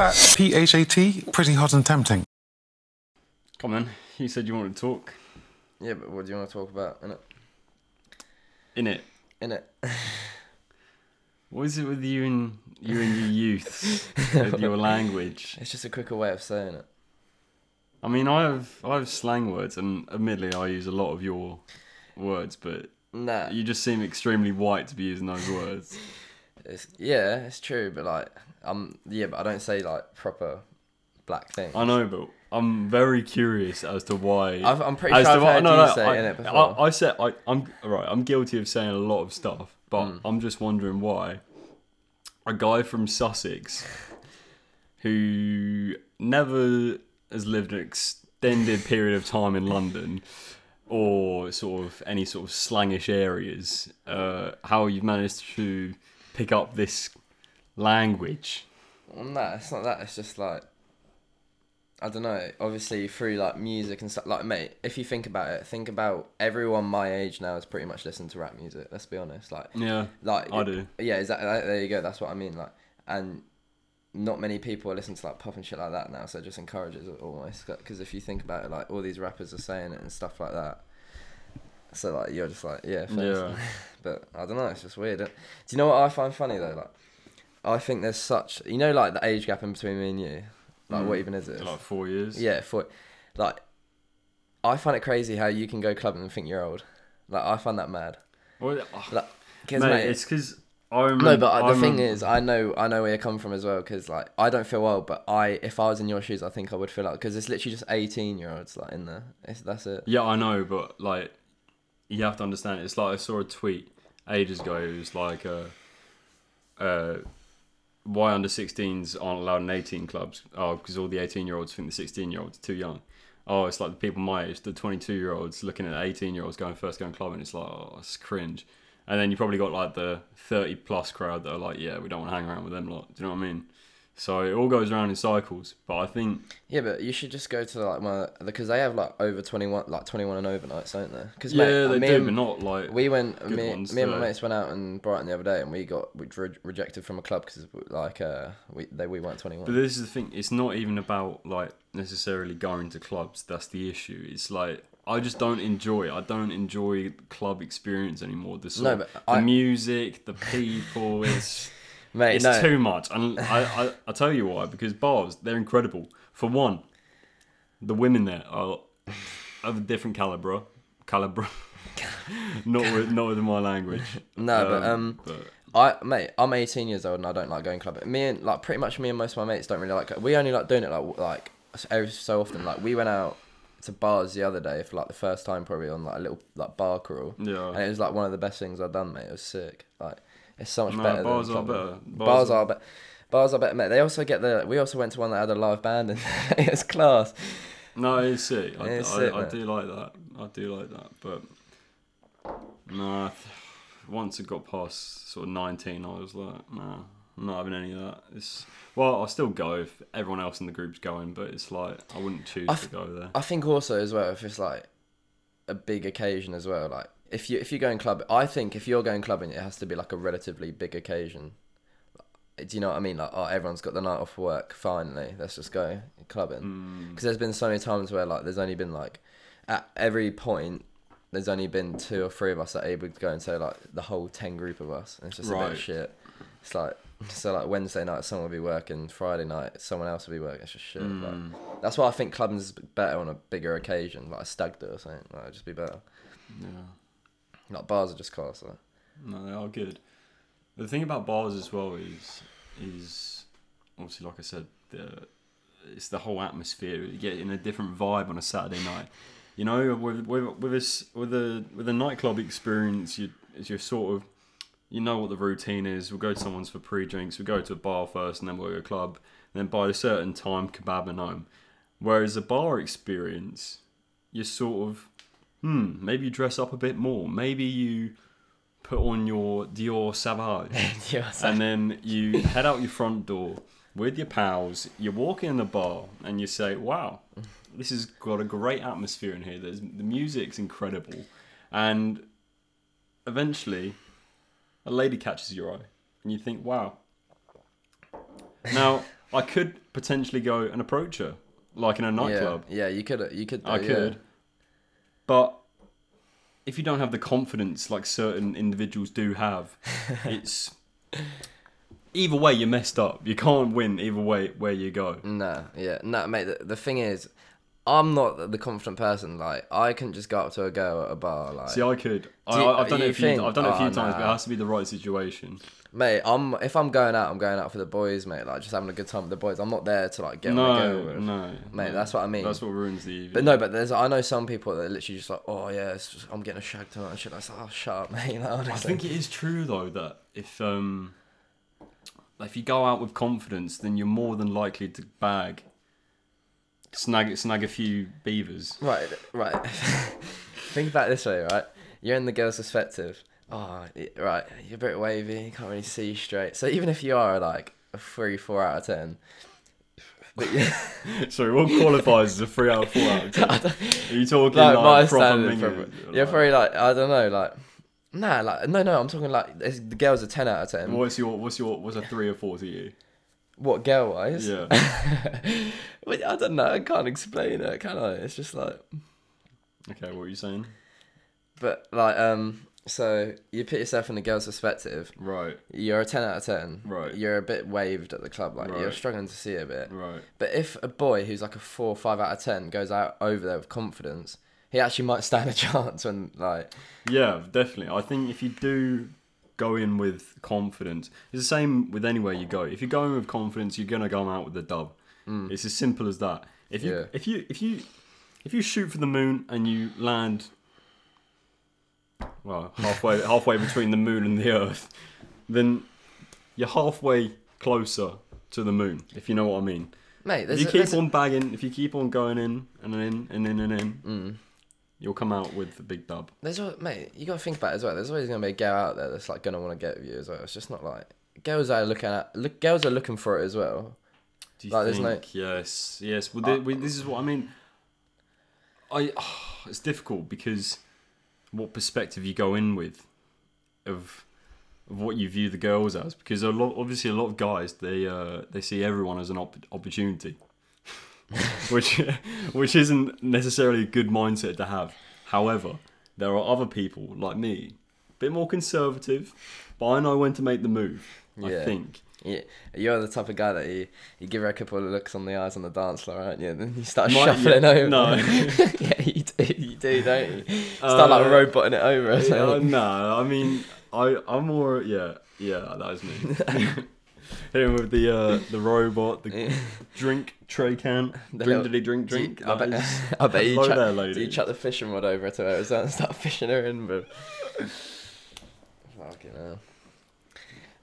Phat, P H A T, pretty hot and tempting. Come on, you said you wanted to talk. Yeah, but what do you want to talk about in it? In it. In it. What is it with you and you and your youth with your language? It's just a quicker way of saying it. I mean, I have I have slang words, and admittedly, I use a lot of your words, but Nah. you just seem extremely white to be using those words. It's, yeah, it's true, but like, um, yeah, but I don't say like proper black things. I know, but I'm very curious as to why. I've, I'm pretty sure I've why- heard no, you no, say I, it before. I, I said I, I'm right. I'm guilty of saying a lot of stuff, but Mm. I'm just wondering why a guy from Sussex who never has lived an extended period of time in London or sort of any sort of slangish areas, uh, how you've managed to pick up this language. Well, nah, it's not that. It's just like, I don't know. Obviously, through like music and stuff. Like, mate, if you think about it, think about everyone my age now is pretty much listening to rap music. Let's be honest. Like, Yeah, like I do. Yeah, exactly. There you go. That's what I mean. Like, and not many people are listening to like pop and shit like that now. So it just encourages it almost. Because if you think about it, like all these rappers are saying it and stuff like that. So like you're just like yeah. Yeah. but I don't know. It's just weird. Do you know what I find funny though? Like, I think there's such you know like the age gap in between me and you. Like, what Mm. even is it? Like four years. Yeah, for like, I find it crazy how you can go clubbing and think you're old. Like I find that mad. Well, oh, Like, 'cause, mate, mate, it's because I remember. no, but I the thing remember- is, I know, I know where you come from as well. Because like, I don't feel old, but I, if I was in your shoes, I think I would feel like because it's literally just eighteen year olds like in there. It's, that's it. Yeah, I know, but like, you have to understand. It's like I saw a tweet ages ago. It was like, uh, uh, why under 16s aren't allowed in 18 clubs? Oh, because all the 18 year olds think the 16 year olds are too young. Oh, it's like the people my age, the 22 year olds looking at 18 year olds going first going club, and it's like, oh, it's cringe. And then you probably got like the 30 plus crowd that are like, yeah, we don't want to hang around with them a lot. Do you know what I mean? So it all goes around in cycles. But I think Yeah, but you should just go to like one because they have like over twenty one, like twenty one and overnights, don't they? Because yeah, they me do, and- but not like We went. Me, ones me and my mates went out in Brighton the other day, and we got we re- rejected from a club because like uh we they we weren't twenty one. But this is the thing. It's not even about like necessarily going to clubs. That's the issue. It's like I just don't enjoy. it. I don't enjoy club experience anymore. The sort No, but the I- music, the people. It's Mate, it's no, too much. And I, I I tell you why. Because bars they're incredible. For one, the women there are of a different caliber. Caliber. not with not with my language. no, but um, but I mate, I'm 18 years old and I don't like going clubbing. Me and like pretty much me and most of my mates don't really like. it. We only like doing it like like every so often. Like we went out to bars the other day for like the first time probably on like a little like bar crawl, yeah. and it was like one of the best things I've done, mate. It was sick. Like it's so much No, better. bars than are better. Bars, are better. Bars are better, mate. They also get the. We also went to one that had a live band, and it's class. No, it's sick. I, It's I, sick, I man. do like that. I do like that. But no, I once it got past sort of nineteen, I was like, nah, I'm not having any of that. It's well, I'll still go if everyone else in the group's going, but it's like I wouldn't choose I to go there. I think also as well if it's like a big occasion as well. Like if you if you're going club, I think if you're going clubbing, it has to be like a relatively big occasion. Do you know what I mean? Like oh, everyone's got the night off work. Finally, let's just go clubbing. Mm, Because there's been so many times where like there's only been like at every point. There's only been two or three of us that are able to go and say like the whole ten group of us, and it's just a bit of shit. It's like so like Wednesday night someone will be working, Friday night someone else will be working. It's just shit. Like, mm, that's why I think clubbing's better on a bigger occasion, like a stag do or something. Like, it'd just be better. yeah. Like bars are just class. Though. No, they are good. The thing about bars as well is is obviously like I said, the it's the whole atmosphere. You get in a different vibe on a Saturday night. You know, with with with this with a with a nightclub experience, you you're sort of you know what the routine is. We'll go to someone's for pre-drinks. We'll go to a bar first, and then we'll go to a club. And then by a certain time, kebab and home. Whereas a bar experience, you're sort of hmm, maybe you dress up a bit more. Maybe you put on your Dior Sauvage, yeah, and then you head out your front door with your pals. You walk in the bar and you say, "Wow, this has got a great atmosphere in here. There's the music's incredible," and eventually, a lady catches your eye, and you think, "Wow." Now, I could potentially go and approach her, like in a nightclub. Yeah, yeah, you could. You could. I though, could. But if you don't have the confidence like certain individuals do have, it's either way you're messed up. You can't win either way where you go. Nah, yeah, no, mate. The, the thing is, I'm not the confident person. Like, I can just go up to a girl at a bar, like, See, I could. I, I've done it a few. think- I've done it a few oh, times, but it has to be the right situation. mate. I'm if I'm going out, I'm going out for the boys, mate. Like, just having a good time with the boys. I'm not there to like get on a girl. No, with. no, Mate, no. that's what I mean. That's what ruins the evening. But no, but there's I know some people that are literally just like, oh yeah, it's just, I'm getting a shag tonight and shit. Like, oh shut up, mate. Like, honestly. I think it is true though that if um if you go out with confidence, then you're more than likely to bag snag snag a few beavers. Right, right. Think about it this way, right? You're in the girl's perspective. Oh, right. You're a bit wavy. You can't really see straight. So even if you are like a three, four out of ten, but yeah, Sorry, what qualifies as a three out of four out of ten? Are you talking like like, my proper standard, you're probably like I don't know, like nah, like no, no. I'm talking like the girl's a ten out of ten. What's your what's your what's a three or four to you? Girl wise? Yeah. I don't know. I can't explain it, can I? It's just like. Okay, what are you saying? But like, um, so you put yourself in the girl's perspective. Right, You're a ten out of ten. Right. You're a bit waved at the club, like you're struggling to see a bit. right. But if a boy who's like a four, five out of ten goes out over there with confidence, he actually might stand a chance when like Yeah, definitely. I think if you do go in with confidence, it's the same with anywhere you go. If you're going with confidence, you're gonna go out with the dub. It's as simple as that. If you Yeah. if you if you if you shoot for the moon and you land well halfway halfway between the moon and the earth, then you're halfway closer to the moon. If you know what I mean. mate, If you keep a- on bagging, if you keep on going in and in and in and in, Mm. You'll come out with the big dub. There's al- mate, you gotta think about it as well. There's always gonna be a girl out there that's like gonna want to get with you as well. It's just not like girls are looking at look, girls are looking for it as well. Do you Like, there's no- think? Yes, yes. Well, Uh, this is what I mean. I it's difficult because what perspective you go in with of of what you view the girls as because a lot obviously a lot of guys they uh they see everyone as an op- opportunity which which isn't necessarily a good mindset to have however there are other people like me a bit more conservative but I know when to make the move I think Yeah, you're the type of guy that you, you give her a couple of looks on the eyes on the dance floor, aren't you? And then you start shuffling yeah, over. no. yeah, you do, you do, don't you? Start like Uh, robotting it over. Uh, no, I mean, I I'm more yeah yeah that is me. Him with the uh, the robot, the drink tray can, The drink little- diddy drink drink. I bet, is- I bet you, Hello chuck, there, lady. you chuck the fishing rod over to her as well and start fishing her in, but fucking hell,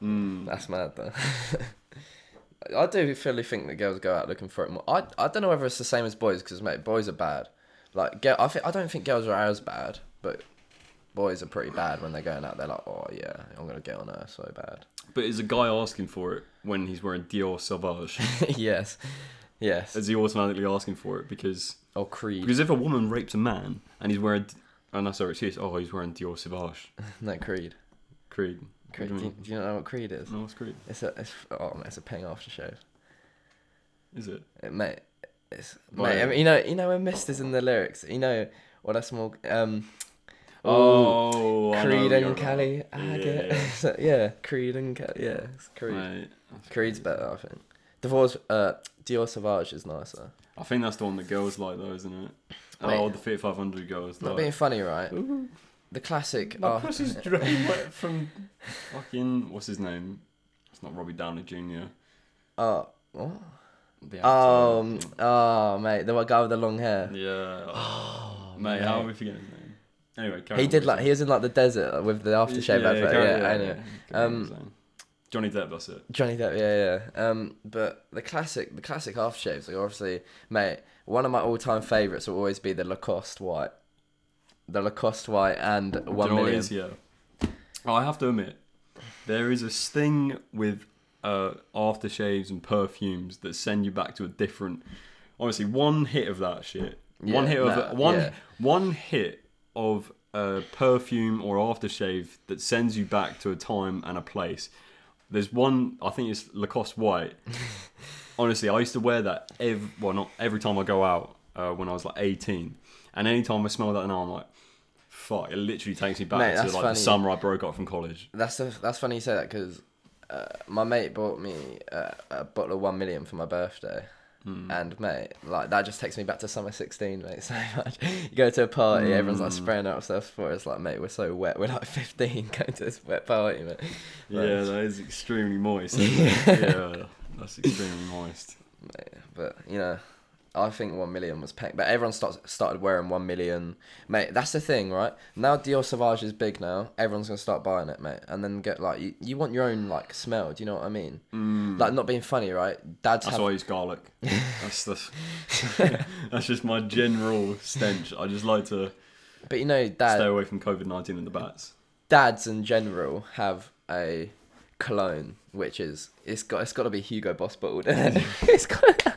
Mm. that's mad though. I do fully think that girls go out looking for it more. I I don't know whether it's the same as boys because mate, boys are bad. Like, girl, I think I don't think girls are as bad, but boys are pretty bad when they're going out. They're like, oh yeah, I'm gonna get on her so bad. But is a guy asking for it when he's wearing Dior Sauvage? yes, yes. is he automatically asking for it because Or Creed. because if a woman rapes a man and he's wearing oh no sorry excuse oh he's wearing Dior Sauvage no Creed. Creed. Creed. Do you, do you know what Creed is? No, it's Creed. It's a it's oh man, it's a peng aftershave. Is it? It, mate, it's mate. I mean, you know, you know when Mist is in the lyrics. You know what a small um. Oh, Creed and Cali, I Yeah, get yeah. So, yeah, Creed and Cali, yeah, it's Creed. Mate, Creed's crazy. better, I think. Divorce, uh, Dior Sauvage is nicer. I think that's the one that girls like, though, isn't it? Oh, the Fit 500 girls. Not like. being funny, right? The classic. My oh, pussy's drained from fucking what's his name? It's not Robbie Downey Jr. oh, what? The. Um, oh, mate, the guy with the long hair. yeah. Oh, mate, how are we forgetting? Anyway, He did like he was in like the desert with the aftershave yeah, advert. Yeah, anyway. carry on Um. Johnny Depp, that's it. Johnny Depp, yeah, yeah. Um, but the classic, the classic aftershaves, like obviously, mate, one of my all-time favorites will always be the Lacoste white, the Lacoste white and one million. is? Yeah. Oh, I have to admit, there is a sting with uh, aftershaves and perfumes that send you back to a different. Honestly, one hit of that shit, one Yeah, hit of nah, one yeah. one hit of a perfume or aftershave that sends you back to a time and a place. There's one, I think it's Lacoste White. honestly, I used to wear that every well, not every time I go out uh, when I was like 18, and anytime I smell that now, I'm like, fuck, it literally takes me back Mate, to like funny. the summer I broke up from college. That's the, that's funny you say that because uh, my mate bought me uh, a bottle of one million for my birthday. Hmm. And mate, like that just takes me back to summer sixteen, mate. So much. You go to a party, everyone's Hmm. like spraying out stuff for us. Like, mate, we're so wet. We're like fifteen going to this wet party, mate. Yeah, Like, that is extremely moist. isn't it? yeah, that's extremely moist. mate, but you know, I think one million was pegged. But everyone starts started wearing one million, mate. That's the thing, right? Now Dior Sauvage is big now. Everyone's gonna start buying it, mate, and then get like you, you want your own like smell. Do you know what I mean? Mm. Like not being funny, right? Dads That's have why I use garlic. That's the, that's just my general stench. I just like to But you know, dad, stay away from COVID nineteen and the bats. dads in general have a cologne, which is it's got it's got to be Hugo Boss bottled, it's got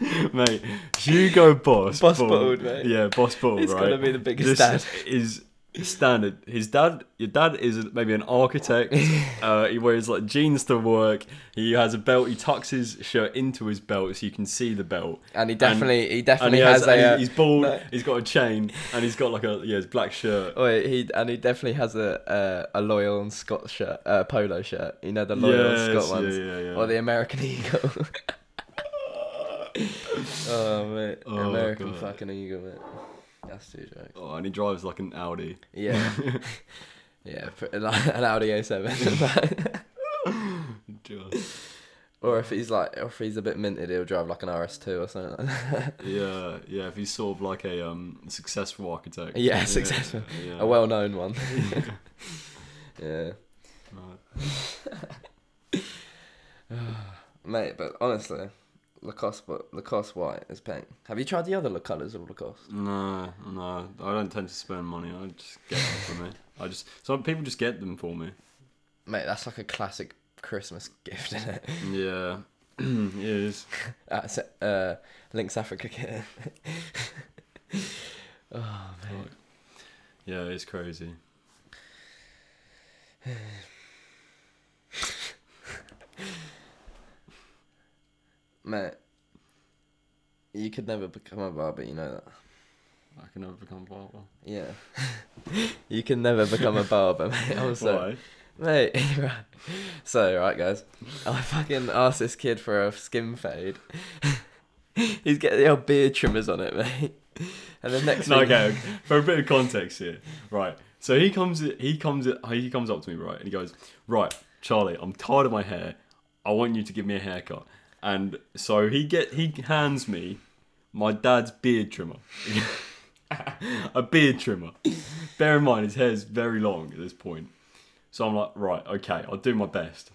mate. Hugo Boss. Boss bottle- bottled, mate. Yeah, Boss bottle, It's right? gotta be the biggest this dad. is standard. His dad, your dad is maybe an architect. uh, he wears like jeans to work. He has a belt. He tucks his shirt into his belt so you can see the belt. and he definitely he definitely he has, has, a. uh, he's bald. no. He's got a chain, and he's got like a yeah, his black shirt. Wait, he and he definitely has a a, a Lyle and Scott shirt, uh, polo shirt. You know the Lyle and Yes, Scott yeah, ones, yeah, yeah. or the American Eagle. oh mate, Oh, American God. fucking Eagle, mate. That's too joke. Oh, and he drives like an Audi. Yeah, yeah, like an Audi A7. Just- or if he's like, or if he's a bit minted, he'll drive like an RS2 or something. Like that. yeah, yeah. If he's sort of like a um successful architect. Yeah, successful. Yeah. A well-known one. yeah. Right. Mate, but honestly, Lacoste, but Lacoste white is pink. Have you tried the other colours of Lacoste? No, no, I don't tend to spend money. I just get them for me. I just some people just get them for me. Mate, that's like a classic Christmas gift, isn't it? Yeah, it is. That's uh, Lynx Africa kit. oh man, Yeah, it's crazy. mate, you could never become a barber. You know that. I can never become a barber. Yeah, you can never become a barber, mate. I'm sorry. Why? Mate, right. So, right, guys. I fucking asked this kid for a skin fade. He's getting the old beard trimmers on it, mate. And the next No, thing, okay. For a bit of context here, right? So he comes, he comes, he comes up to me, right, and he goes, "Right, Charlie, I'm tired of my hair. I want you to give me a haircut." And so he get, he hands me my dad's beard trimmer, a beard trimmer. Bear in mind, his hair's very long at this point. So I'm like, right, okay, I'll do my best.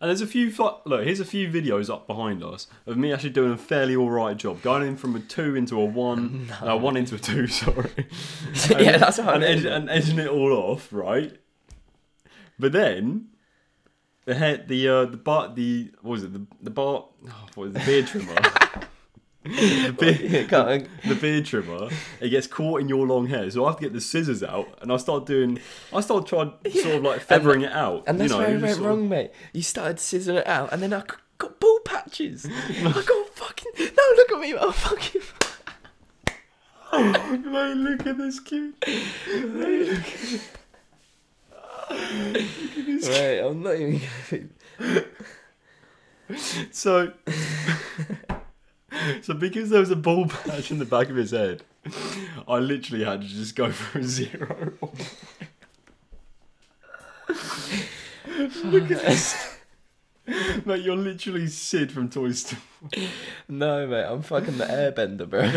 And there's a few look. Here's a few videos up behind us of me actually doing a fairly all right job, going in from a two into a one, no. Uh, one into a two. Sorry. yeah, that's I and, edge, and edging it all off, right? But then the head, the uh, the bar, the what was it? The the bar, oh, what was it? the beard trimmer. the, beard, Can't- the beard trimmer. It gets caught in your long hair, so I have to get the scissors out, and I start doing. I start trying sort of like feathering it out. And that's you know, where it went sort of- wrong, mate. You started scissoring it out, and then I got ball patches. I got fucking. No, look at me. I'm fucking. Mate, look at this kid. Wait, I'm not even gonna be. So, so because there was a ball patch in the back of his head, I literally had to just go for a zero. Look at this. Mate, you're literally Sid from Toy Story. No, mate, I'm fucking the airbender, bro.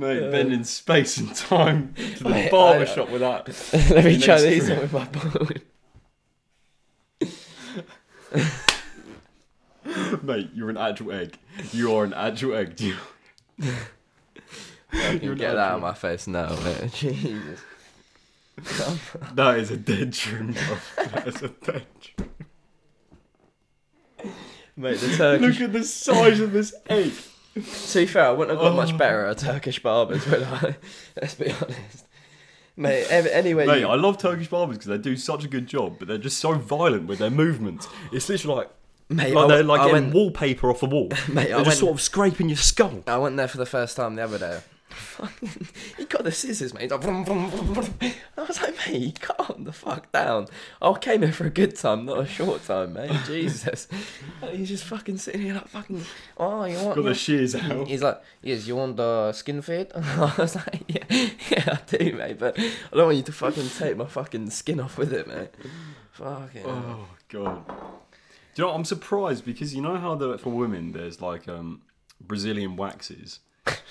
Mate, uh, bending space and time to the Mate, barber shop with that. Let me try these on with my ball. Mate, you're an actual egg. You are an actual egg. Do you- You get that out of my face now, mate. Jesus. That is a dead trim. That is a dead trim. Mate, the Turkish. Look at the size of this egg. To be fair, I wouldn't have got Oh. much better at Turkish barbers, would I? Let's be honest. mate. ev- Anyway, Mate, you, I love Turkish barbers because they do such a good job, but they're just so violent with their movements. It's literally like, mate, like I, they're like I getting went, wallpaper off a wall. Mate, I they're went- just sort of scraping your skull. I went there for the first time the other day. Fucking, he got the scissors, mate. He's like, vroom, vroom, vroom, vroom. I was like, mate, calm the fuck down. I came here for a good time, not a short time, mate. Jesus. And he's just fucking sitting here like fucking. Oh, you want? Got the shears out. He's like, yes, you want the skin fade? I was like, yeah, yeah, I do, mate. But I don't want you to fucking take my fucking skin off with it, mate. Fucking. Oh god. Do you know? What? I'm surprised because you know how the for women there's like um Brazilian waxes.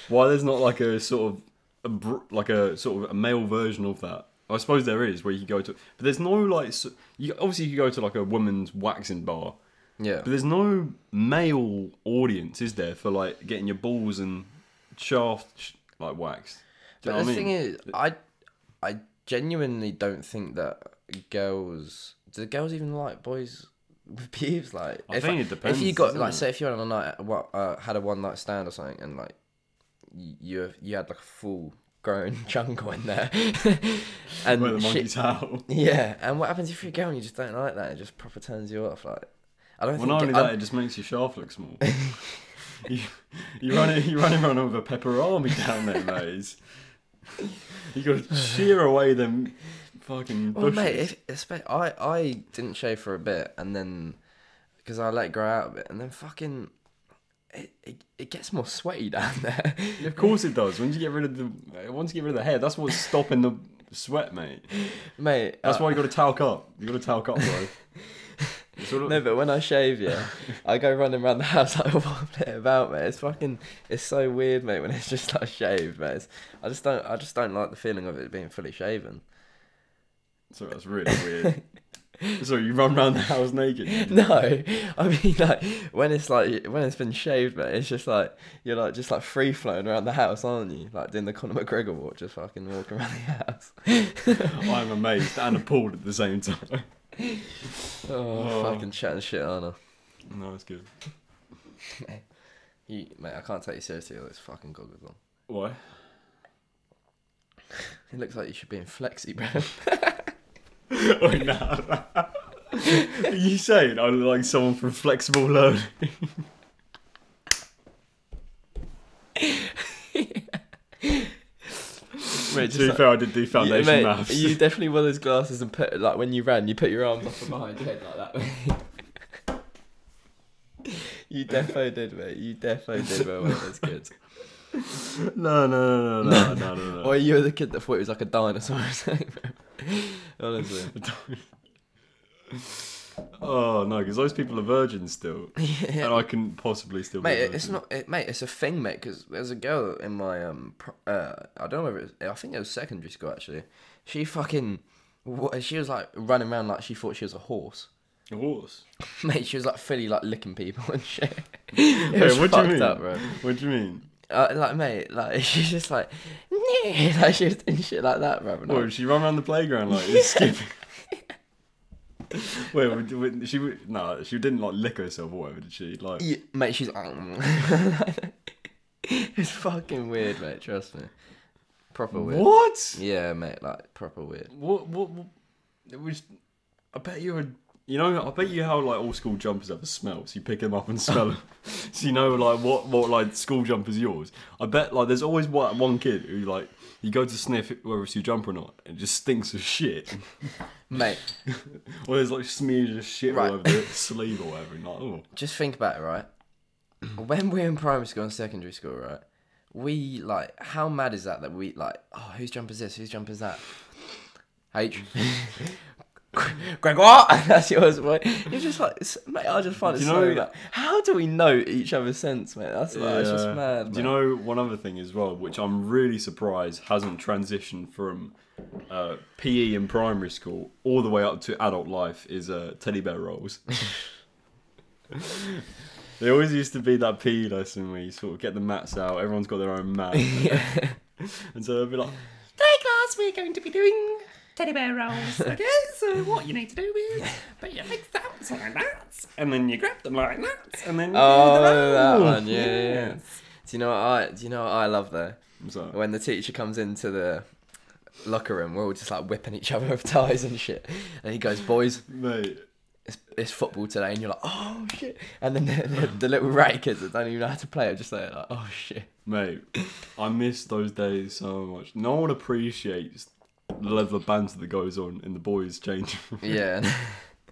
Why there's not like a sort of a, br- like a sort of a male version of that? I suppose there is where you can go to, but there's no like s- you obviously you can go to like a woman's waxing bar, Yeah. but there's no male audience, is there, for like getting your balls and shaft sh- like waxed? Do you But know the what I thing is, I I genuinely don't think that girls do girls even like boys with pubes. Like, I if think it depends. If you got like, it? say, if you're on a night, what uh, had a one night stand or something, and like you you had like a full grown jungle in there, and Where the monkey's out. yeah. And what happens if you're a girl and you just don't like that? It just proper turns you off. Like, I don't Well, think. not only I- that, it just makes your shaft look small. you, you run you running around with a pepper army down there, mate. You got to shear away them fucking Well, bushes. mate, if, I I didn't shave for a bit, and then because I let it grow out a bit, and then fucking it, it, it gets more sweaty down there. of course it does. Once you get rid of the once you get rid of the hair, that's what's stopping the sweat, mate. mate. That's uh, why you got to talc up. You got to talc up, bro. Sort of- No, but when I shave, yeah, I go running around the house like wobbling about, mate. It's fucking, it's so weird, mate. When it's just like shaved, mate. It's, I just don't, I just don't like the feeling of it being fully shaven. so that's really weird. so you run around the house naked. No, I mean like when it's like when it's been shaved, mate. It's just like you're like just like free flowing around the house, aren't you? Like doing the Conor McGregor walk, just fucking walking around the house. I'm amazed and appalled at the same time. Oh, Oh. fucking chatting shit, aren't I? No, it's good. You, mate, I can't take you seriously with this fucking goggles on. Why? It looks like you should be in flexi, bro. Oh, nah. Are you saying I look like someone from Flexible Learning? Mate, to be like- fair, I did do foundation mate, maths. You definitely wore those glasses and put like when you ran, you put your arms up and behind your head like that. you defo did, mate. You defo did well with those kids. no, no, no, no, no, no, no, no. Or you were the kid that thought it was like a dinosaur or something. Honestly. oh no, because those people are virgins still, yeah. and I can possibly still. be a Mate, virgin. it's not, it, mate. It's a thing, mate. Because there's a girl in my um, pro- uh, I don't know whether it was, I think it was secondary school actually. She fucking, what, she was like running around like she thought she was a horse. a horse. Mate, she was like fully like licking people and shit. Wait, what do you mean? up, bro. What do you mean? Uh, like, mate, like she's just like, like she was doing shit like that, bro. And I- What, did she run around the playground like just skipping? Wait, she no, she didn't like lick herself or whatever, did she? Like, Yeah, mate, she's like, it's fucking weird, mate. Trust me, proper weird. what? Yeah, mate, like proper weird. What? What? what it was. I bet you were. You know, I bet you how like all school jumpers have a smell. So you pick them up and smell them. so you know like what what like school jumper's yours. I bet like there's always one, one kid who like you go to sniff whether it's your jumper or not, and it just stinks of shit. Mate, or there's like smears of shit Right. all over the sleeve or whatever. And like, oh, just think about it, right? when we're in primary school and secondary school, right? We like, how mad is that that we like? Oh, whose jump is this? Whose jump is that? H. That's yours, boy. You're just like, mate. I just find it you so. know- like, how do we know each other's sense, mate? That's like, it's just mad. Do you know one other thing as well, which I'm really surprised hasn't transitioned from uh, PE in primary school all the way up to adult life is uh, teddy bear rolls. they always used to be that PE lesson where you sort of get the mats out, everyone's got their own mat, yeah. and so they'd be like, Today, class, we're going to be doing teddy bear rolls. Okay, so what you need to do is put your legs out like that, and then you grab them like that, and then you Oh, do the that roll. one, yeah, yeah, yeah. Do you know what I? Do you know what I love though? so, When the teacher comes into the locker room. We're all just like whipping each other with ties and shit. And he goes, "Boys, Mate, it's, it's football today," and you're like, "Oh shit!" And then the, the, the little ratty kids that don't even know how to play are just like, "Oh shit." mate, I miss those days so much. No one appreciates the level of banter that goes on in the boys' change room. Yeah.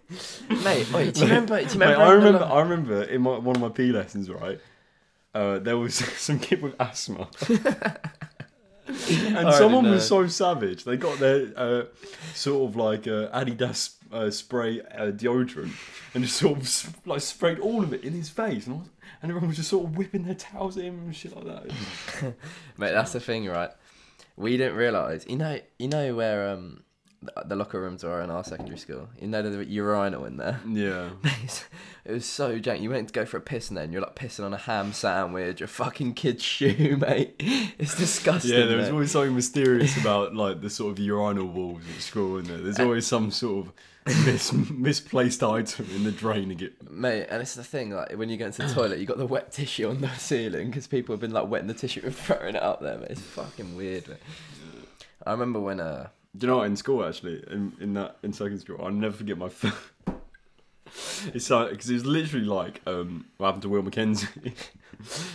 Mate, wait, do you remember? Do you Mate, remember? I remember. lo- I remember in my, one of my P lessons, right? Uh, there was some kid with asthma, and already someone know. was so savage. They got their uh, sort of like uh, Adidas uh, spray uh, deodorant and just sort of s- like sprayed all of it in his face, and, was, and everyone was just sort of whipping their towels at him and shit like that. Mate, that's the thing, right? We didn't realise. You know, you know where um the, the locker rooms are in our secondary school. You know the urinal in there. Yeah, it was so jank. You went to go for a piss and then you're like pissing on a ham sandwich, a fucking kid's shoe, mate. It's disgusting. yeah. There was mate. always something mysterious about like the sort of urinal walls at school, and there. There's always some sort of mis- misplaced item in the drain get Mate, and it's the thing, like when you go into the toilet, you got the wet tissue on the ceiling because people have been like wetting the tissue and throwing it up there, mate. It's fucking weird, mate. I remember when uh Do you know what? In school, actually, in, in that in second school, I'll never forget my. First... it's like because it was literally like um, what happened to Will McKenzie.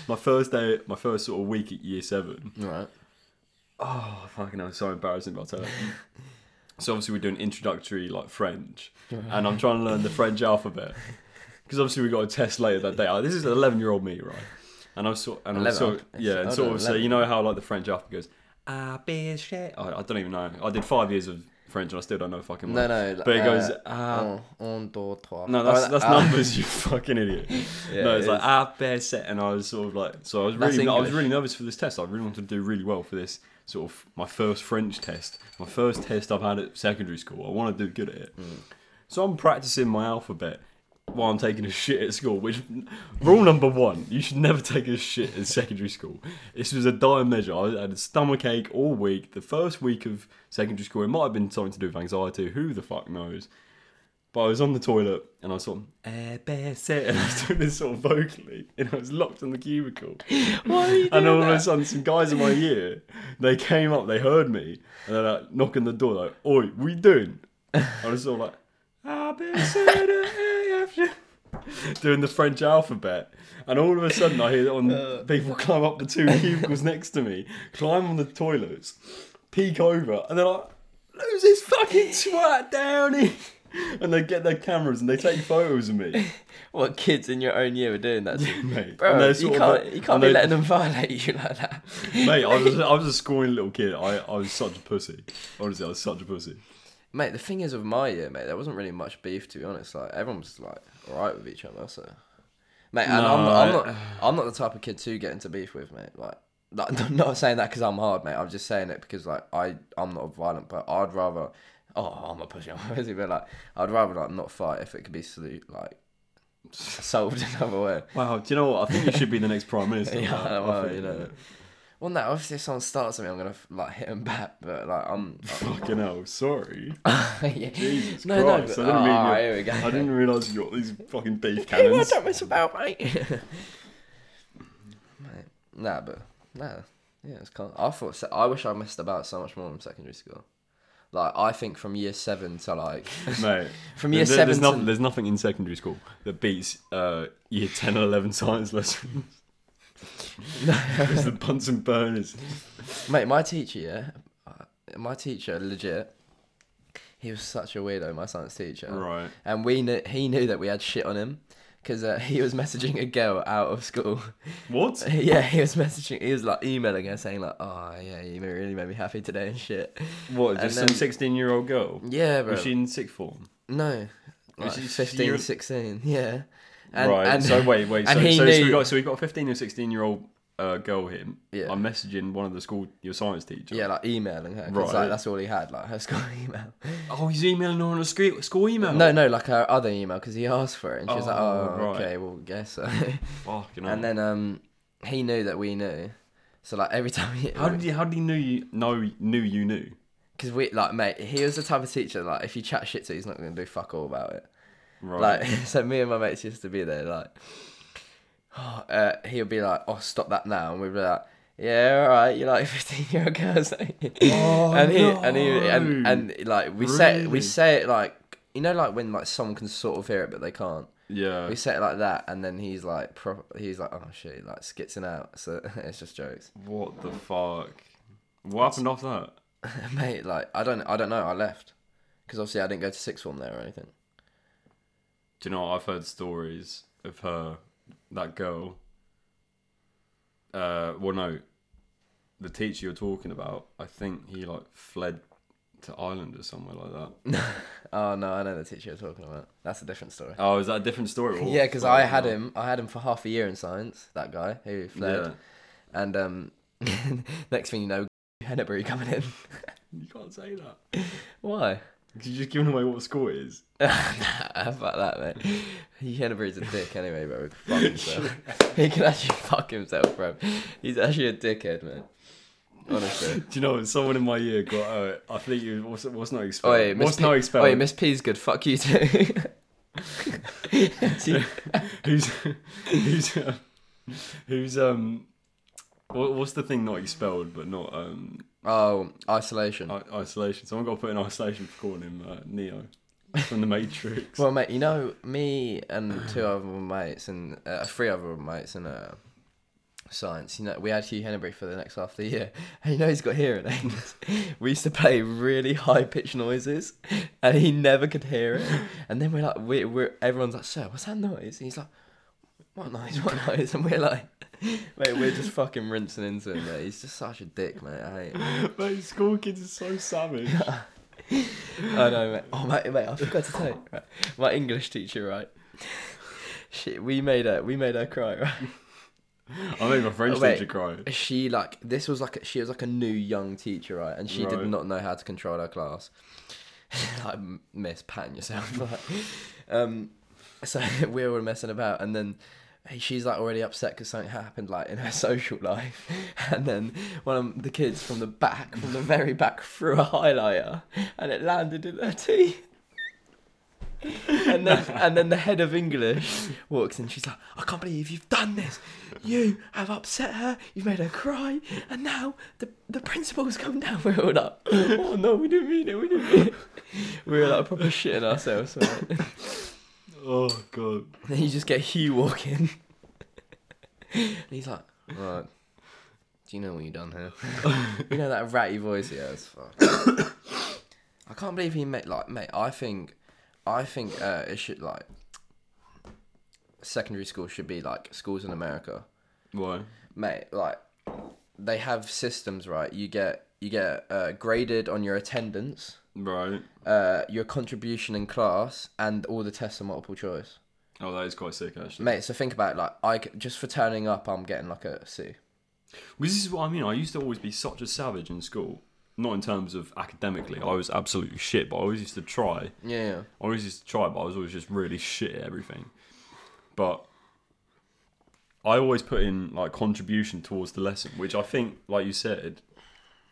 my first day, my first sort of week at year seven. right. Oh fucking! hell, it's so embarrassing, tell you. So obviously we're doing introductory like French, and I'm trying to learn the French alphabet because obviously we got a test later that day. This is 11 year old me, right? And I sort and I was 11, sort yeah, and sort of 11. you know how like the French alphabet goes ah beer shit i don't even know. I did five years of French and I still don't know fucking. No, word. no. But it goes uh, ah. un, un, deux, trois. No, that's that's uh, numbers, you fucking idiot. Yeah, no, it's it like ah, bear set, and I was sort of like, so I was That's really, I was English. really nervous for this test. I really wanted to do really well for this sort of my first French test, my first test I've had at secondary school. I want to do good at it. Mm. So I'm practicing my alphabet while I'm taking a shit at school. Which rule number one: you should never take a shit in secondary school. This was a dire measure. I had a stomach ache all week. The first week of secondary school, it might have been something to do with anxiety. Who the fuck knows? But I was on the toilet and I sort of, eh, bear, set, and I was doing this sort of vocally, and I was locked in the cubicle. Why are you And all of a sudden, some guys in my year, they came up, they heard me, and they're like knocking the door, like, "Oi, what you doing?" I was sort of like, "A, B, C, D, F, G," doing the French alphabet, and all of a sudden, I hear on Uh. people climb up the two cubicles next to me, climb on the toilets, peek over, and they're like, "Lose this fucking twat down here?" And they get their cameras and they take photos of me, What kids in your own year were doing that? To mate. Bro, you can't, like- you can't be they- letting them violate you like that. Mate, I was I was a scoring little kid. I, I was such a pussy. Honestly, I was such a pussy. Mate, the thing is with my year, mate, there wasn't really much beef to be honest. Like everyone was like alright with each other, so mate, and I'm, not, I'm not I'm not the type of kid to get into beef with, mate. Like, like I'm not saying that because I'm hard, mate. I'm just saying it because like I I'm not violent, but I'd rather. Oh, I'm a pussy, I'm a pussy, but like I'd rather like not fight if it could be solu- like solved in another way. Wow, do you know what? I think you should be the next prime minister. Yeah, well, you know. Well, no, obviously if someone starts at me, I'm gonna like hit them back, but like I'm. Fucking hell, sorry. yeah. Jesus no, Christ, no, I but, didn't mean oh, you- here we go. I didn't realise you got these fucking beef Hey, well, cannons. don't mess about, mate. mate. Nah, but nah, yeah, it's kind. I thought se- I wish I missed about so much more in secondary school. Like I think from year seven to like Mate, From year there- seven there's, to- nothing, there's nothing in secondary school that beats uh, year 10 and 11 science lessons. it's the Bunsen burners. mate, my teacher, yeah, uh, my teacher, legit. He was such a weirdo, my science teacher. Right. And we knew he knew that we had shit on him because uh, he was messaging a girl out of school. What? yeah, he was messaging. He was like emailing her saying like, "Oh yeah, you really made me happy today and shit." What? And Just some 16 year old girl? Yeah, bro. Was she in sixth form? No, like she- 15, you're- 16, yeah. Right. And, so wait, wait. and So, so, knew, so we got so we got a 15 or 16 year old uh, girl here. Yeah. I'm messaging one of the school your science teacher. yeah, like emailing her. Right. like that's all he had, like her school email. Oh, he's emailing her on a school school email. No, no, like her other email because he asked for it, and she was like, Oh, "Oh, right. okay, well, guess so." Fucking hell. and then um, he knew that we knew, so like every time he, how did he how did he know you know knew you knew? because we like mate, he was the type of teacher like if you chat shit to, he's not gonna do fuck all about it. Right. Like, so me and my mates used to be there, like, uh, he'll be like, oh, stop that now. And we'd be like, yeah, all right, you're like fifteen year old girls. Oh, and he and he and and like we say we say it like you know like when like someone can sort of hear it but they can't. Yeah. We say it like that, and then he's like, pro- he's like, oh shit, like skitzing out. So it's just jokes, What the fuck? What happened after that? mate. Like I don't, I don't know. I left because obviously I didn't go to sixth form there or anything. Do you know what? I've heard stories of her, that girl. Uh, well, no, the teacher you're talking about. I think he like fled to Ireland or somewhere like that. Oh no, I know the teacher you're talking about. That's a different story. Oh, is that a different story? Or- Yeah, because I had no. him. I had him for half a year in science. That guy who fled, Yeah. and um, next thing you know, Hennebury coming in. You can't say that. Why? Because you're just giving away what the it is. Fuck that, mate. He Hennebury's a dick anyway, bro. Fuck himself. he can actually fuck himself, bro. He's actually a dickhead, man. Honestly. Do you know someone in my year got? Uh, I think you what's what's not expelled. Oi, Miss what's P- not expelled? Oi, Miss P's good. Fuck you too. who's who's uh, who's um what, what's the thing not expelled but not um oh, isolation. i- isolation someone got put in isolation for calling him uh, neo from the matrix Well, mate, you know me and two other mates and uh, three other mates in uh, science. You know, we had Hugh Hennebury for the next half of the year, and you know he's got hearing aids. we used to play really high pitched noises, and he never could hear it. And then we're like, we, we're everyone's like, "Sir, what's that noise?" And he's like, "What noise? What noise?" And we're like, "Mate, we're just fucking rinsing into him. Mate. He's just such a dick, mate. I hate him." mate school kids are so savage I know, mate. Oh, mate, mate, I forgot to tell you. Right. My English teacher, right? Shit, we made her, we made her cry, right? i made my french wait. teacher cry She like this was like she was like a new young teacher, right? And she Right. did not know how to control her class. like miss patting yourself. Like, um, so we were messing about, and then she's like already upset because something happened like in her social life, and then one of the kids from the back, from the very back, threw a highlighter, and it landed in her teeth. And then, and then the head of English walks in. She's like, "I can't believe you've done this. You have upset her. You've made her cry, and now the the principal's come down." We're all like, "Oh no, we didn't mean it. We didn't mean it." We were like proper shitting ourselves. Mate. Oh god then you just get Hugh walking, and he's like, "Right, do you know what you've done here? you know that ratty voice he has. Fuck. I can't believe he made like, mate. I think, I think uh, it should like secondary school should be like schools in America, why mate. Like they have systems, right? You get you get uh, graded on your attendance, right uh, your contribution in class, and all the tests are multiple choice. oh that is quite sick actually Mate, so think about it, like I c- just for turning up, I'm getting like a C. Because this is what I mean. I used to always be such a savage in school. Not in terms of academically, I was absolutely shit, but I always used to try. Yeah. I always used to try, but I was always just really shit at everything. But I always put in like contribution towards the lesson, which I think, like you said,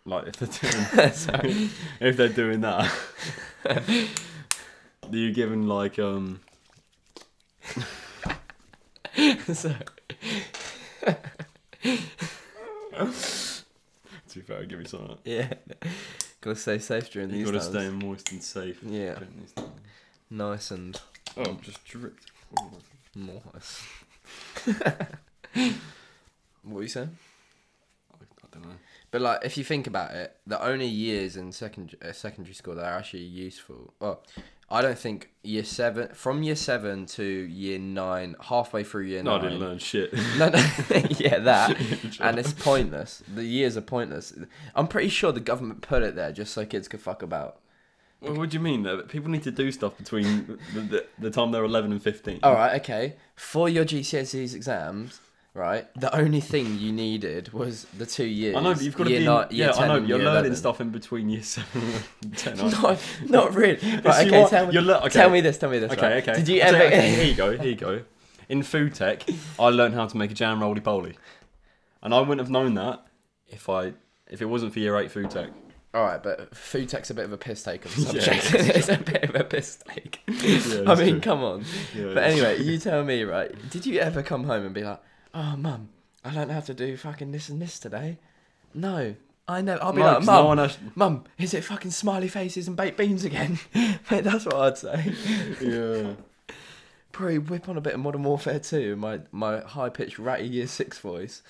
like if they're doing, if they're doing that, Are you're given like um so to be fair, give me something. yeah, gotta stay safe during You these got to times. stay moist and safe. Yeah. during these. Nice and Oh, just dripped. nice. what are you saying? I don't know. But like, if you think about it, the only years in second uh, secondary school that are actually useful. Well, I don't think year seven from year seven to year nine, halfway through year No, I nine. didn't learn shit. No, no, yeah, that, and it's pointless. The years are pointless. I'm pretty sure the government put it there just so kids could fuck about. Well, what do you mean? That people need to do stuff between the, the, the time they're 11 and 15. All right, okay. For your GCSEs exams, right? The only thing you needed was the two years. I know, but you've got to year be. ni- year yeah, I know. You're year learning 11. stuff in between year 7 and 10. aren't not really. Right, See okay, what? tell me, le- okay. tell me this. Tell me this. Okay, right? okay. Did you I'll ever? okay, here you go. Here you go. In food tech, I learned how to make a jam roly poly, and I wouldn't have known that if I if it wasn't for year eight food tech. All right, but food tech's a bit of a piss take of the Yeah, it's a bit of a piss take. I mean, true. come on. Yeah, But anyway, you tell me, right? Did you ever come home and be like, "Oh, mum, I don't have to do fucking this and this today. No, I know. I'll be No, like, mum, no one mum, is it fucking smiley faces and baked beans again? Mate, that's what I'd say. Yeah. Probably whip on a bit of Modern Warfare 2 in my, my high pitched ratty year six voice.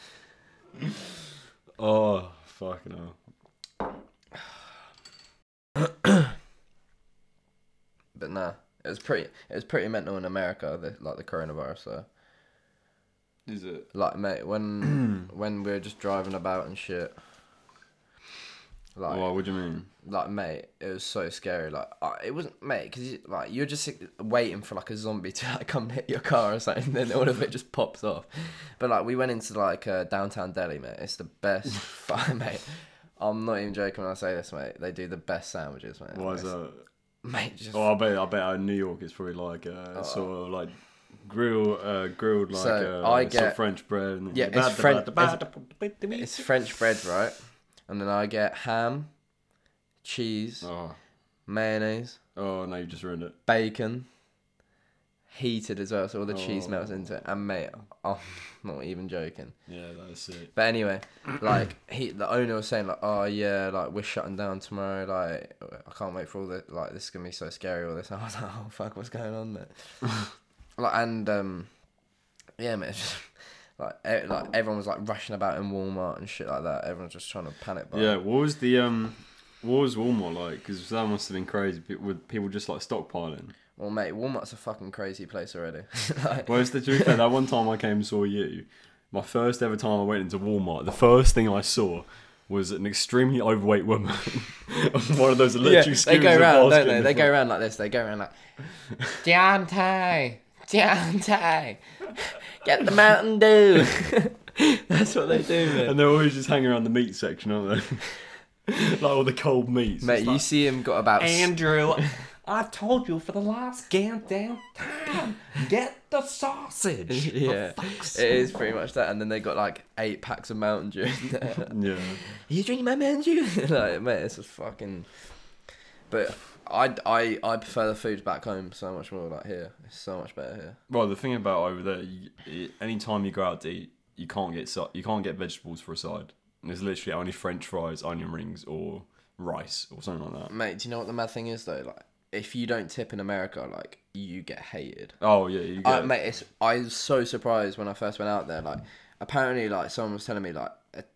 Oh, fucking hell. But nah, it was pretty. It was pretty mental in America, the, like the coronavirus. So, Is it? like, mate, when when we were just driving about and shit, like, what do you mean? like, mate, it was so scary. Like, uh, it wasn't, mate, because like you're just waiting for like a zombie to like come hit your car or something, then all of it just pops off. But like, we went into like uh, downtown Delhi, mate. It's the best, fun, mate. I'm not even joking when I say this, mate. They do the best sandwiches, mate. Why is It's- that? Mate, just Oh, I bet. I bet. in New York, is probably like uh, sort of like grill, uh, grilled like So, uh, I get- of French bread. And Yeah, it's French- It's French bread, right? And then I get ham, cheese, Oh, mayonnaise, oh no, you just ruined it. bacon, heated as well, so all the cheese Oh. melts into it. And mate, I'm not even joking. Yeah, that's it. But anyway, like he, the owner was saying like, oh yeah, like we're shutting down tomorrow. Like I can't wait for all the like this is gonna be so scary. All this. And I was like, oh fuck, what's going on there? like and um, yeah, man. Just, like e- like everyone was like rushing about in Walmart and shit like that. Everyone's just trying to panic. buy. Yeah, what was the um, what was Walmart like? Because that must have been crazy. With people just like stockpiling. Well, mate, Walmart's a fucking crazy place already. like, Well, it's the truth. that one time I came and saw you, my first ever time I went into Walmart, the first thing I saw was an extremely overweight woman on one of those yeah, electric they go around, don't they? They go around like this. They go around like, Deontay, Deontay, get the Mountain Dew. That's what they do, man. And they're always just hanging around the meat section, aren't they? like all the cold meats. Mate, It's you like- see him got about s- Andrew, I've told you for the last goddamn time. Get the sausage. yeah, fuck's it is pretty much that. And then they got like eight packs of Mountain Dew. in there. yeah. Are you drinking my Mountain Dew? like, mate, it's just fucking. But I, I, I prefer the food back home so much more. Like here, it's so much better here. Well, the thing about over there, you, it, anytime you go out to eat, you can't get si- you can't get vegetables for a side. There's literally only French fries, onion rings, or rice, or something like that. Mate, do you know what the mad thing is though? Like, if you don't tip in America, like you get hated. Oh yeah, you get. mate, it's, I was so surprised when I first went out there. Like, apparently, like someone was telling me, like, uh,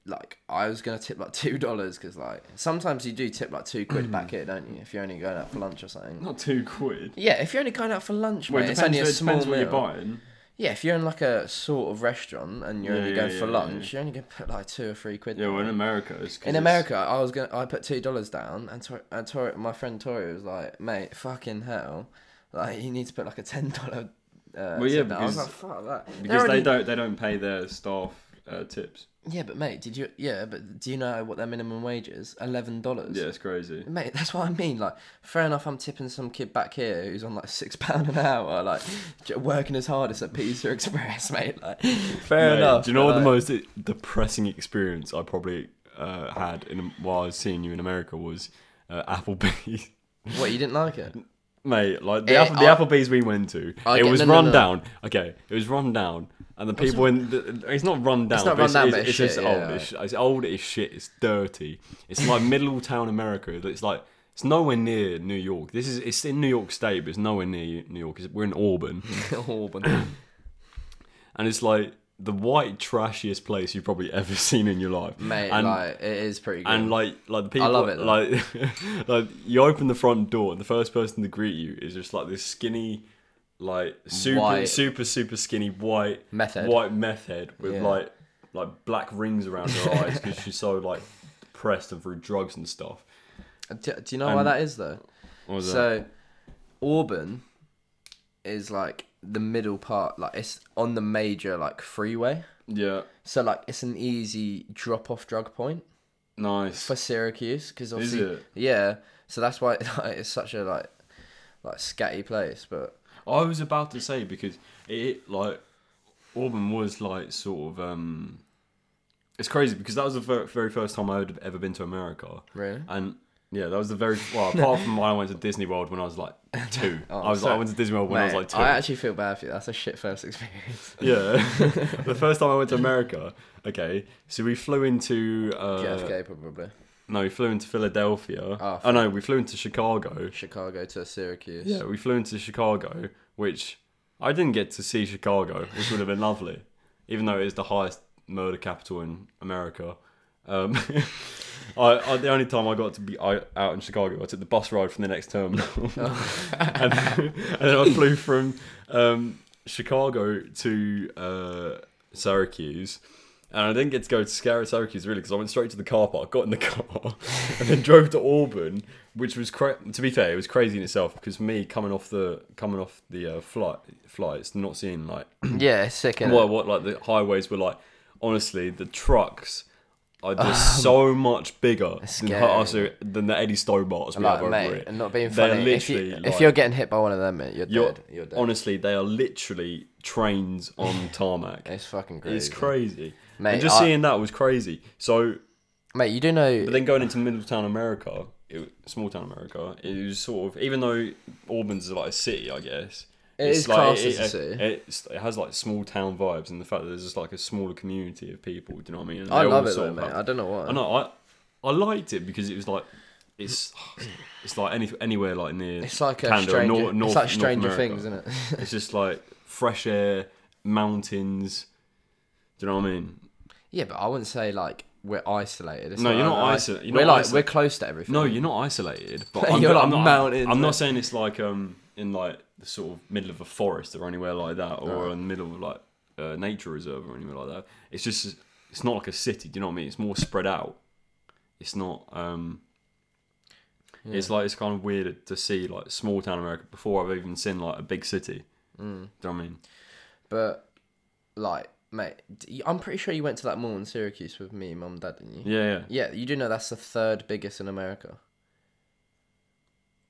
like I was gonna tip like two dollars because like sometimes you do tip like two quid back here, don't you? If you're only going out for lunch or something. not two quid. Yeah, if you're only going out for lunch, Well, mate, it it's only a it small depends what meal. you're buying. Yeah, if you're in like a sort of restaurant and you're Yeah, only yeah, going for yeah, lunch, yeah. you're only gonna put like two or three quid. Yeah, well, in. America, it's In it's- America, I was gonna. I put two dollars down, and, Tor- and Tor- my friend Tori was like, "Mate, fucking hell, like you need to put like a ten dollar." Uh, Well, yeah, tip. I was because- like, "Fuck that." They're because they don't they don't pay their staff uh, tips. Yeah, but mate, did you? Yeah, but do you know what their minimum wage is? Eleven dollars. Yeah, it's crazy. Mate, that's what I mean. Like, fair enough. I'm tipping some kid back here who's on like six pound an hour, like working as hard as a Pizza Express, mate. Like, fair Mate, enough. Do you know what the most depressing experience I probably uh, had in while I was seeing you in America was uh, Applebee's. What you didn't like it? Mate, like the, Eh, Apple, the I- Applebee's we went to, I it get- was no, no, run no. down. Okay, it was run down, and the people in the, it's not run down. It's not run down, it's, but it's, it's just shit, old. yeah. It's, it's old. It's shit. It's dirty. It's like middle town America. It's like it's nowhere near New York. This is it's in New York State, but it's nowhere near New York. We're in Auburn, Auburn. and it's like the white trashiest place you've probably ever seen in your life, Mate, And like it is pretty good. and like like the people I love it, though. like like you open the front door and the first person to greet you is just like this skinny like super White. super super skinny white Meth head. white meth head with Yeah. like like black rings around her eyes because she's so like depressed and through drugs and stuff. Uh, do, do you know why that is though? Was that? So, Auburn is like the middle part, like it's on the major like freeway. Yeah, So like it's an easy drop off drug point nice. for Syracuse because Is it? yeah. So that's why like, it's such a like like scatty place. But I was about to say because it like Auburn was like sort of um it's crazy because that was the very first time I would have ever been to America. really, And Yeah, that was the very well. Apart from when I went to Disney World when I was like two, Oh, I was sorry. I went to Disney World when I was like two. I actually feel bad for you. That's a shit first experience. Yeah, the first time I went to America. Okay, so we flew into uh, JFK probably. no, we flew into Philadelphia. Oh, oh no, we flew into Chicago. Chicago to Syracuse. Yeah, we flew into Chicago, which I didn't get to see Chicago, which would have been lovely, even though it is the highest murder capital in America. Um, I, I the only time I got to be out in Chicago, I took the bus ride from the next terminal, and, and then I flew from um, Chicago to uh, Syracuse. And I didn't get to go to Scar- Syracuse really because I went straight to the car park, got in the car, and then drove to Auburn, which was cra- to be fair, it was crazy in itself because me coming off the coming off the uh, flight flights, not seeing like Yeah, sick. what what like the highways were like. Honestly, the trucks are just so much bigger than, Um, than the Eddie Stobarts we have Like, over mate, here. and not being They're funny. If, you, literally, if like- you're getting hit by one of them, mate, you're, You're, dead. You're dead. honestly, they are literally trains on tarmac. it's fucking crazy. It's crazy. Mate, and just I- seeing that was crazy. So Mate, you do know. But then going into Middletown, America, it, small town America, it was sort of even though Auburn's like a city, I guess. It it's is like, classed it, as a. It, it's, it has like small town vibes, and the fact that there's just like a smaller community of people. Do you know what I mean? And I love it though, mate. have- I don't know why. I know. I I liked it because it was like it's it's like any anywhere like near. It's like a Canada, stranger. Nor- North- it's like North Stranger. Things, isn't it? It's just like fresh air, mountains. Do you know what I mean? yeah, but I wouldn't say like we're isolated. It's No, you're not like- iso- you're we're not like iso- we're close to everything. No, you're not isolated. But You're I'm, like I'm not, mountains, I'm not saying it's like um in like the sort of middle of a forest or anywhere like that, or in the middle of like a nature reserve or anywhere like that. It's just it's not like a city. Do you know what I mean? It's more spread out. It's not. um It's like it's kind of weird to see like small town America before I've even seen like a big city. Mm. Do you know what I mean? But like, mate, I'm pretty sure you went to that mall in Syracuse with me, mum, dad, didn't you? Yeah, yeah. Yeah, you do know that's the third biggest in America.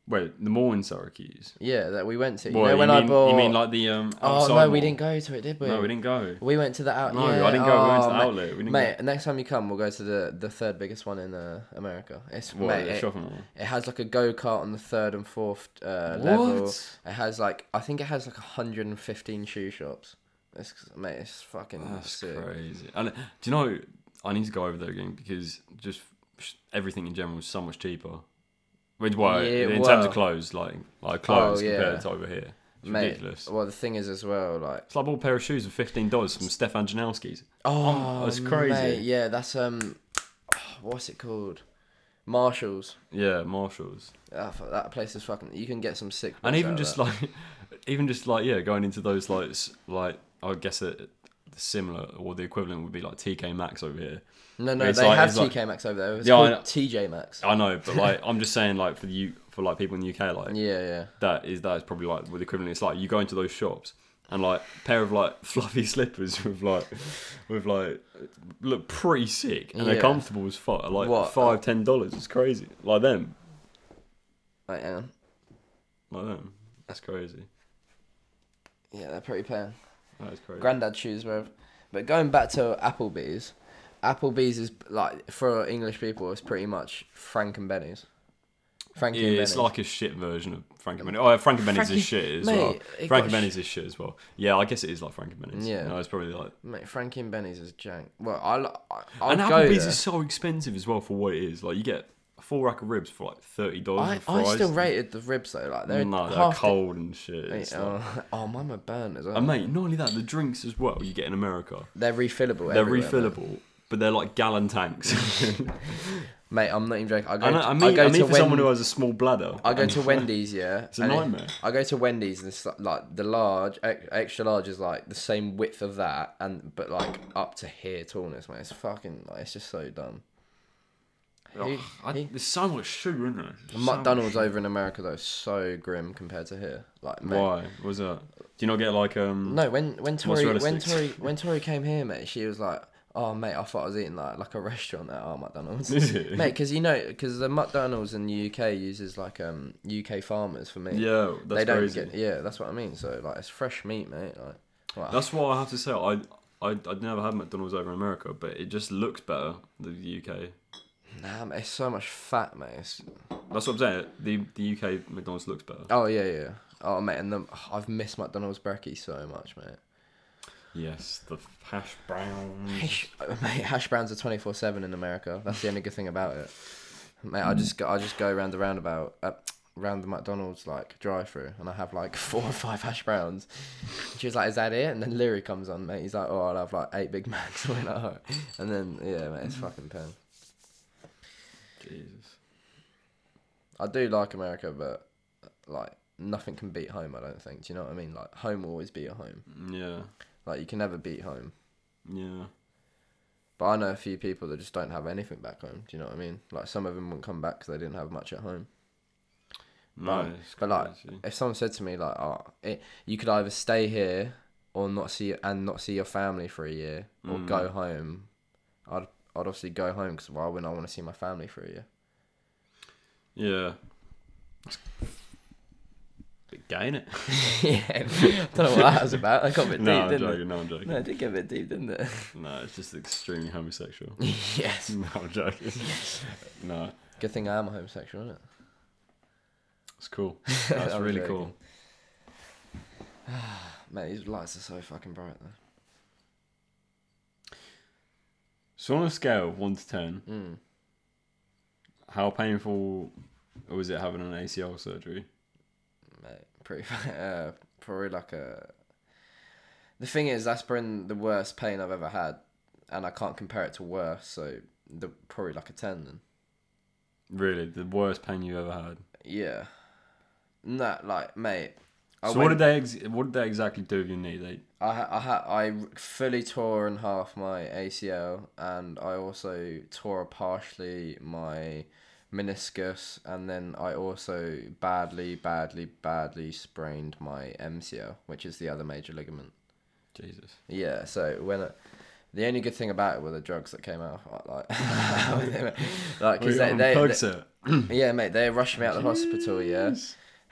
Wait, the mall in Syracuse. Yeah, that we went to. You What, know when mean, I bought. You mean like the um? Oh outside no, we mall? didn't go to it, did we? No, we didn't go. We went to the outlet. No. I didn't go. we went to oh, the mate. outlet. We didn't Mate, next time you come, we'll go to the the third biggest one in uh, America. It's. What, mate, the it, shopping mall? it has like a go kart on the third and fourth uh, level. What? It has like I think it has like 115 shoe shops. It's mate, it's fucking That's sick. crazy. And uh, do you know? I need to go over there again because just everything in general is so much cheaper. With what Yeah, in terms well- of clothes, like like clothes Oh, yeah. compared to over here, it's Mate, ridiculous. well the thing is as well like It's like I bought a pair of shoes for fifteen dollars from Stefan Janoski's. oh that's crazy. mate, yeah, that's um, what's it called? Marshalls. Yeah, Marshalls. Fuck, that place is fucking. You can get some sick. And even just like, even just like yeah, going into those like like I guess it similar or the equivalent would be like TK Maxx over here. no, no, it's they like- have it's like- TK Maxx over there. It's Yeah, I called know. TJ Maxx. I know, but like I'm just saying like for the U for like people in the UK like Yeah, yeah. that is that is probably like with the equivalent. It's like you go into those shops and like pair of like fluffy slippers with like with like look pretty sick and they're comfortable as fuck. Like What? five ten dollars. It's crazy. Like them, hang on. like them. That's crazy. Yeah, they're pretty plain. That is crazy. Granddad shoes, wherever. But going back to Applebee's, Applebee's is like for English people, it's pretty much Frank and Benny's. Frank yeah, and it's Benny's. like a shit version of Frank and Benny. Oh, Frank and Benny's Frankie- is shit as mate, well. Frank and sh- Benny's is shit as well. Yeah, I guess it is like Frank and Benny's. Yeah. no, it's probably like. Mate, Frankie and Benny's is jank. Well, I, I I'll and Applebee's there. is so expensive as well for what it is. Like you get full rack of ribs for like thirty dollars. I, I still rated the ribs though. Like they're no, they're half the- cold and shit. Mate, It's like- oh, oh, mine were burnt as well. And mate, not only that, the drinks as well you get in America. they're refillable. They're mate. refillable, but they're like gallon tanks. Mate, I'm not even joking. I go. and to, I, I I go I mean to for Wen- someone who has a small bladder. I go to Wendy's, yeah. It's a nightmare. I go to Wendy's and it's like, the large, extra large is like the same width of that, and but like up to here tallness, man. It's fucking, like, it's just so dumb. Ugh, Who- I- there's so much sugar in there. So McDonald's over in America though is so grim compared to here. Like, mate, Why? Was that? Do you not get like um? No, when when Tori when. Tori when Tori came here, mate, she was like, "Oh, mate, I thought I was eating like like a restaurant at our McDonald's." Mate, because you know, because the McDonald's in the UK uses like um UK farmers for meat. Yeah, that's they don't crazy. get. Yeah, that's what I mean. So like, it's fresh meat, mate. Like, like That's why I have to say I I I'd never had McDonald's over in America, but it just looks better than the UK. Nah, mate, it's so much fat, mate. It's, That's what I'm saying. The the UK McDonald's looks better. Oh yeah, yeah. Oh mate, and the, I've missed McDonald's brekkie so much, mate. Yes, the hash browns. Hash, mate, hash browns are twenty four seven in America. That's the only good thing about it. Mate, I just go, I just go around the roundabout, uh, round the McDonald's like drive through, and I have like four or five hash browns. And she was like, "Is that it?" And then Leary comes on, mate. He's like, "Oh, I'll have like eight Big Macs." We're like, "Oh." and then yeah, mate, it's fucking pen. Jesus. I do like America, but like nothing can beat home. I don't think. Do you know what I mean? Like home will always be your home. Yeah. Like you can never beat home. Yeah. But I know a few people that just don't have anything back home. Do you know what I mean? Like some of them wouldn't come back because they didn't have much at home. No, But- but like, if someone said to me like, "Oh, it, you could either stay here or not see and not see your family for a year, or Mm. go home," I'd I'd obviously go home because why wouldn't I want to see my family for a year? Yeah. Bit gay, innit? yeah, I don't know what that was about. I got a bit No, deep, I'm didn't joking. it? No, I'm joking. No, it did get a bit deep, didn't it? No, it's just extremely homosexual. yes. no, I'm joking. no, Good thing I am a homosexual, isn't it? it's cool. That's I'm really joking. cool. Mate, these lights are so fucking bright though. So on a scale of one to ten, Mm. how painful was it having an ACL surgery? Mate, pretty uh, probably like a. The thing is, that's been the worst pain I've ever had, and I can't compare it to worse. So the probably like a ten then. Really, the worst pain you've ever had. Yeah. No, like mate. I so went, what did they ex- what did they exactly do with your knee? They I I ha- I fully tore in half my ACL, and I also tore partially my meniscus, and then I also badly, badly, badly sprained my MCL, which is the other major ligament. Jesus. Yeah, so when it, the only good thing about it were the drugs that came out, like, like, cause they, they, they- yeah, mate, they rushed me out of the hospital, yeah,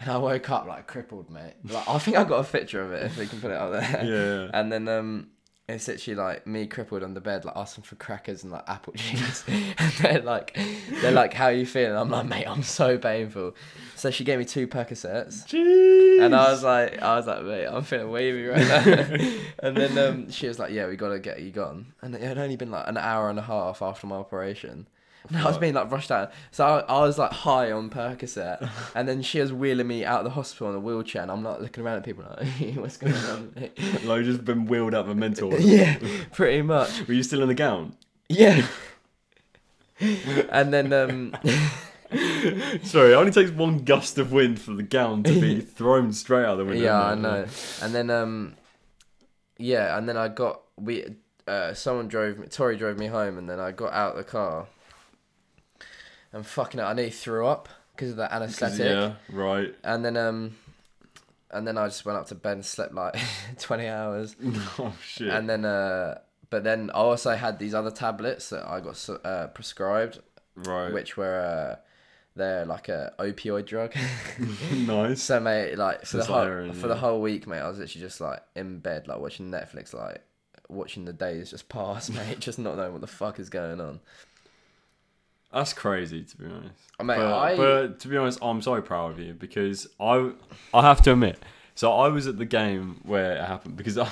and I woke up like crippled, mate. Like, I think I got a picture of it if we can put it up there. Yeah. And then um, it's literally like me crippled on the bed, like asking for crackers and like apple juice. and they're like, they're like, "How you feeling?" I'm like, "Mate, I'm so painful." So she gave me two Percocets. Jeez. And I was like, I was like, mate, I'm feeling wavy right now. and then um, she was like, yeah, we gotta get you gone. And it had only been like an hour and a half after my operation. And I was being like rushed out. So I, I was like high on Percocet. and then she was wheeling me out of the hospital in a wheelchair. And I'm like looking around at people like, what's going on? mate?" like just been wheeled out of a mental. yeah, pretty much. Were you still in the gown? Yeah. and then um, Sorry, it only takes one gust of wind for the gown to be thrown straight out the window. yeah, I know. And then um, yeah, and then I got we uh someone drove me. Tori drove me home, and then I got out of the car. And fucking, hell, I nearly threw up because of the anesthetic. Yeah, right. And then um, and then I just went up to bed and slept like twenty hours. oh shit. And then uh, but then I also had these other tablets that I got uh, prescribed, right. which were uh, they're like a opioid drug. nice. So mate, like for the whole heroin, for yeah. the whole week, mate, I was literally just like in bed, like watching Netflix, like watching the days just pass, mate, just not knowing what the fuck is going on. That's crazy to be honest. Oh, mate, but, I- but to be honest, I'm so proud of you because I I have to admit. So I was at the game where it happened because I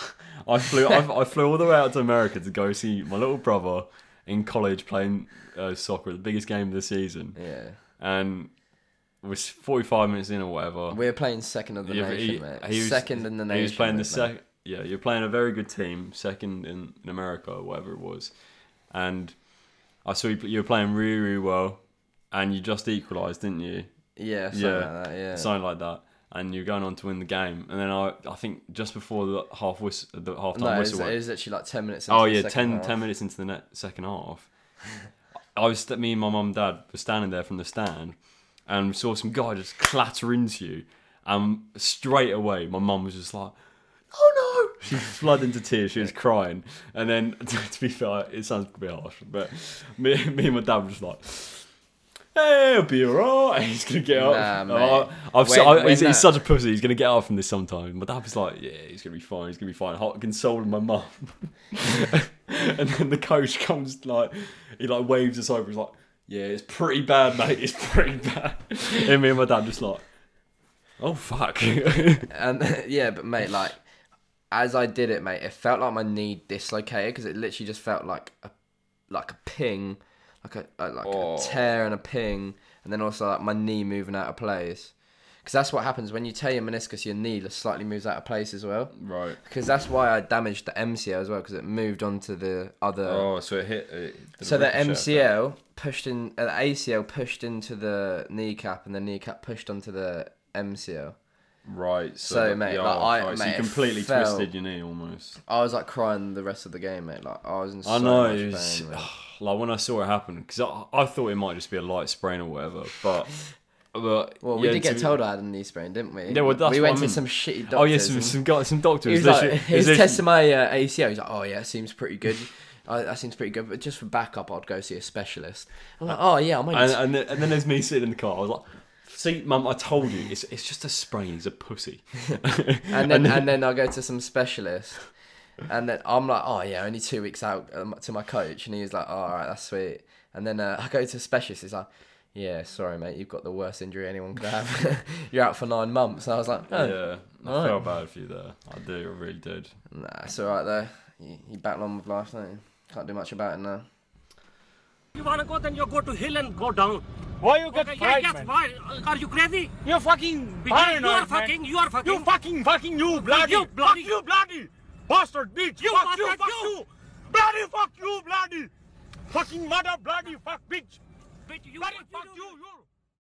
I flew I, I flew all the way out to America to go see my little brother in college playing uh, soccer, the biggest game of the season, Yeah, and it was 45 minutes in or whatever. we're playing second of the Yeah, nation, he- mate. he was- second in the nation. He was playing the mate. sec. Yeah, you're playing a very good team, second in, in America or whatever it was, and I saw you, you were playing really really well, and you just equalised, didn't you? Yeah, something Yeah. like that. Yeah, Something like that, and you're going on to win the game, and then I I think just before the half whistle, the half time no, it was, whistle. it was literally like ten minutes. Into oh yeah, second 10, half. 10 minutes into the net, second half. I was me and my mum and dad were standing there from the stand, and we saw some guy just clatter into you, and straight away my mum was just like, "Oh no!" She flooded into tears. She was crying, and then to be fair, it sounds a bit harsh, but me, me and my dad were just like. Hey, he'll be alright. He's gonna get up. Nah. Oh, I've When- I- he's, that- he's such a pussy. He's gonna get up from this sometime. My dad was like, "Yeah, he's gonna be fine. He's gonna be fine." Hot consoling my mum. and then the coach comes like, he like waves us over. He's like, Yeah, it's pretty bad, mate. It's pretty bad. and me and my dad just like, oh fuck. And yeah, but mate, like as I did it, mate, it felt like my knee dislocated because it literally just felt like a like a ping, like a, a like Oh. a tear and a ping, and then also like my knee moving out of place. Because that's what happens when you tear your meniscus, your knee slightly moves out of place as well. right. Because that's why I damaged the MCL as well, because it moved onto the other. Oh, so it hit. It so the. MCL pushed in, uh, the ACL pushed into the kneecap, and the kneecap pushed onto the MCL. Right. So, So, mate, yeah, like, I- right, so mate, you completely felt- twisted your knee almost. I was like crying the rest of the game, mate. Like I was in so I know. much was- pain. like when I saw it happen, because I, I thought it might just be a light sprain or whatever, but. But Well, we yeah, did get to- told I had a knee sprain, didn't we? Yeah, well, that's we went I to some shitty doctors. Oh yeah, some some some he doctors. was like, he was testing my uh, ACL. He's like, oh yeah, it seems pretty good. Oh, that seems pretty good, but just for backup, I'd go see a specialist. I'm like, oh yeah, I'm only and, and, then, and then there's me sitting in the car. I was like, "See, mum, I told you, it's it's just a sprain. He's a pussy." and then and then I go to some specialist, and then I'm like, oh yeah, only two weeks out um, to my coach, and he's like, oh, all right, that's sweet. And then uh, I go to a specialist. He's like, yeah, sorry mate, you've got the worst injury anyone could have. You're out for nine months. And I was like, oh, yeah, I alright. felt bad for you there. I do, I really did. nah, it's all right though. You, you battle on with life, don't you? Can't do much about it now. You wanna go, then you go to hill and go down. Why you get Okay, fried, yeah, yes, man? why? Are you crazy? You're fucking paranoid, you are man. fucking, you are fucking. You fucking fucking you bloody. You bloody- Fuck you bloody. Bastard bitch. You fuck you, bastard, fuck you. you. Bloody fuck you bloody. Fucking mother bloody fuck bitch. Bitch, you, Bloody fuck you you, you.